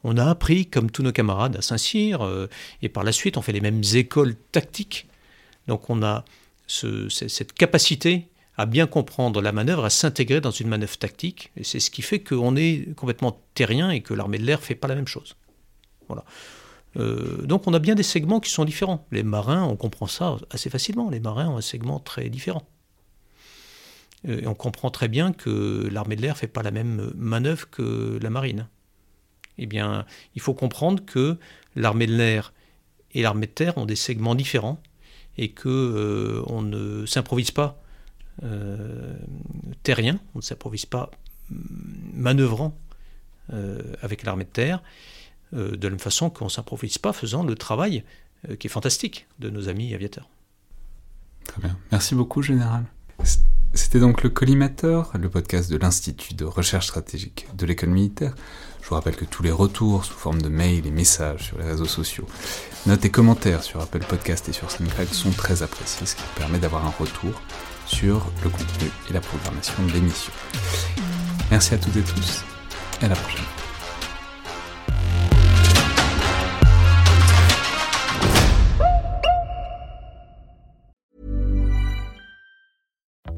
on a appris, comme tous nos camarades, à Saint-Cyr, euh, et par la suite, on fait les mêmes écoles tactiques. Donc on a cette capacité à bien comprendre la manœuvre, à s'intégrer dans une manœuvre tactique. Et c'est ce qui fait qu'on est complètement terrien et que l'armée de l'air ne fait pas la même chose. Voilà. Euh, donc on a bien des segments qui sont différents. Les marins, on comprend ça assez facilement. Les marins ont un segment très différent. Euh, et on comprend très bien que l'armée de l'air ne fait pas la même manœuvre que la marine eh bien, il faut comprendre que l'armée de l'air et l'armée de terre ont des segments différents et que euh, on ne s'improvise pas euh, terrien, on ne s'improvise pas manœuvrant euh, avec l'armée de terre, de la même façon qu'on ne s'improvise pas faisant le travail qui est fantastique de nos amis aviateurs. Très bien. Merci beaucoup, Général. C'était donc le Collimateur, le podcast de l'Institut de recherche stratégique de l'école militaire. Je vous rappelle que tous les retours sous forme de mails et messages sur les réseaux sociaux, notes et commentaires sur Apple Podcast et sur SoundCloud sont très appréciés, ce qui permet d'avoir un retour sur le contenu et la programmation de l'émission. Merci à toutes et tous, et à la prochaine.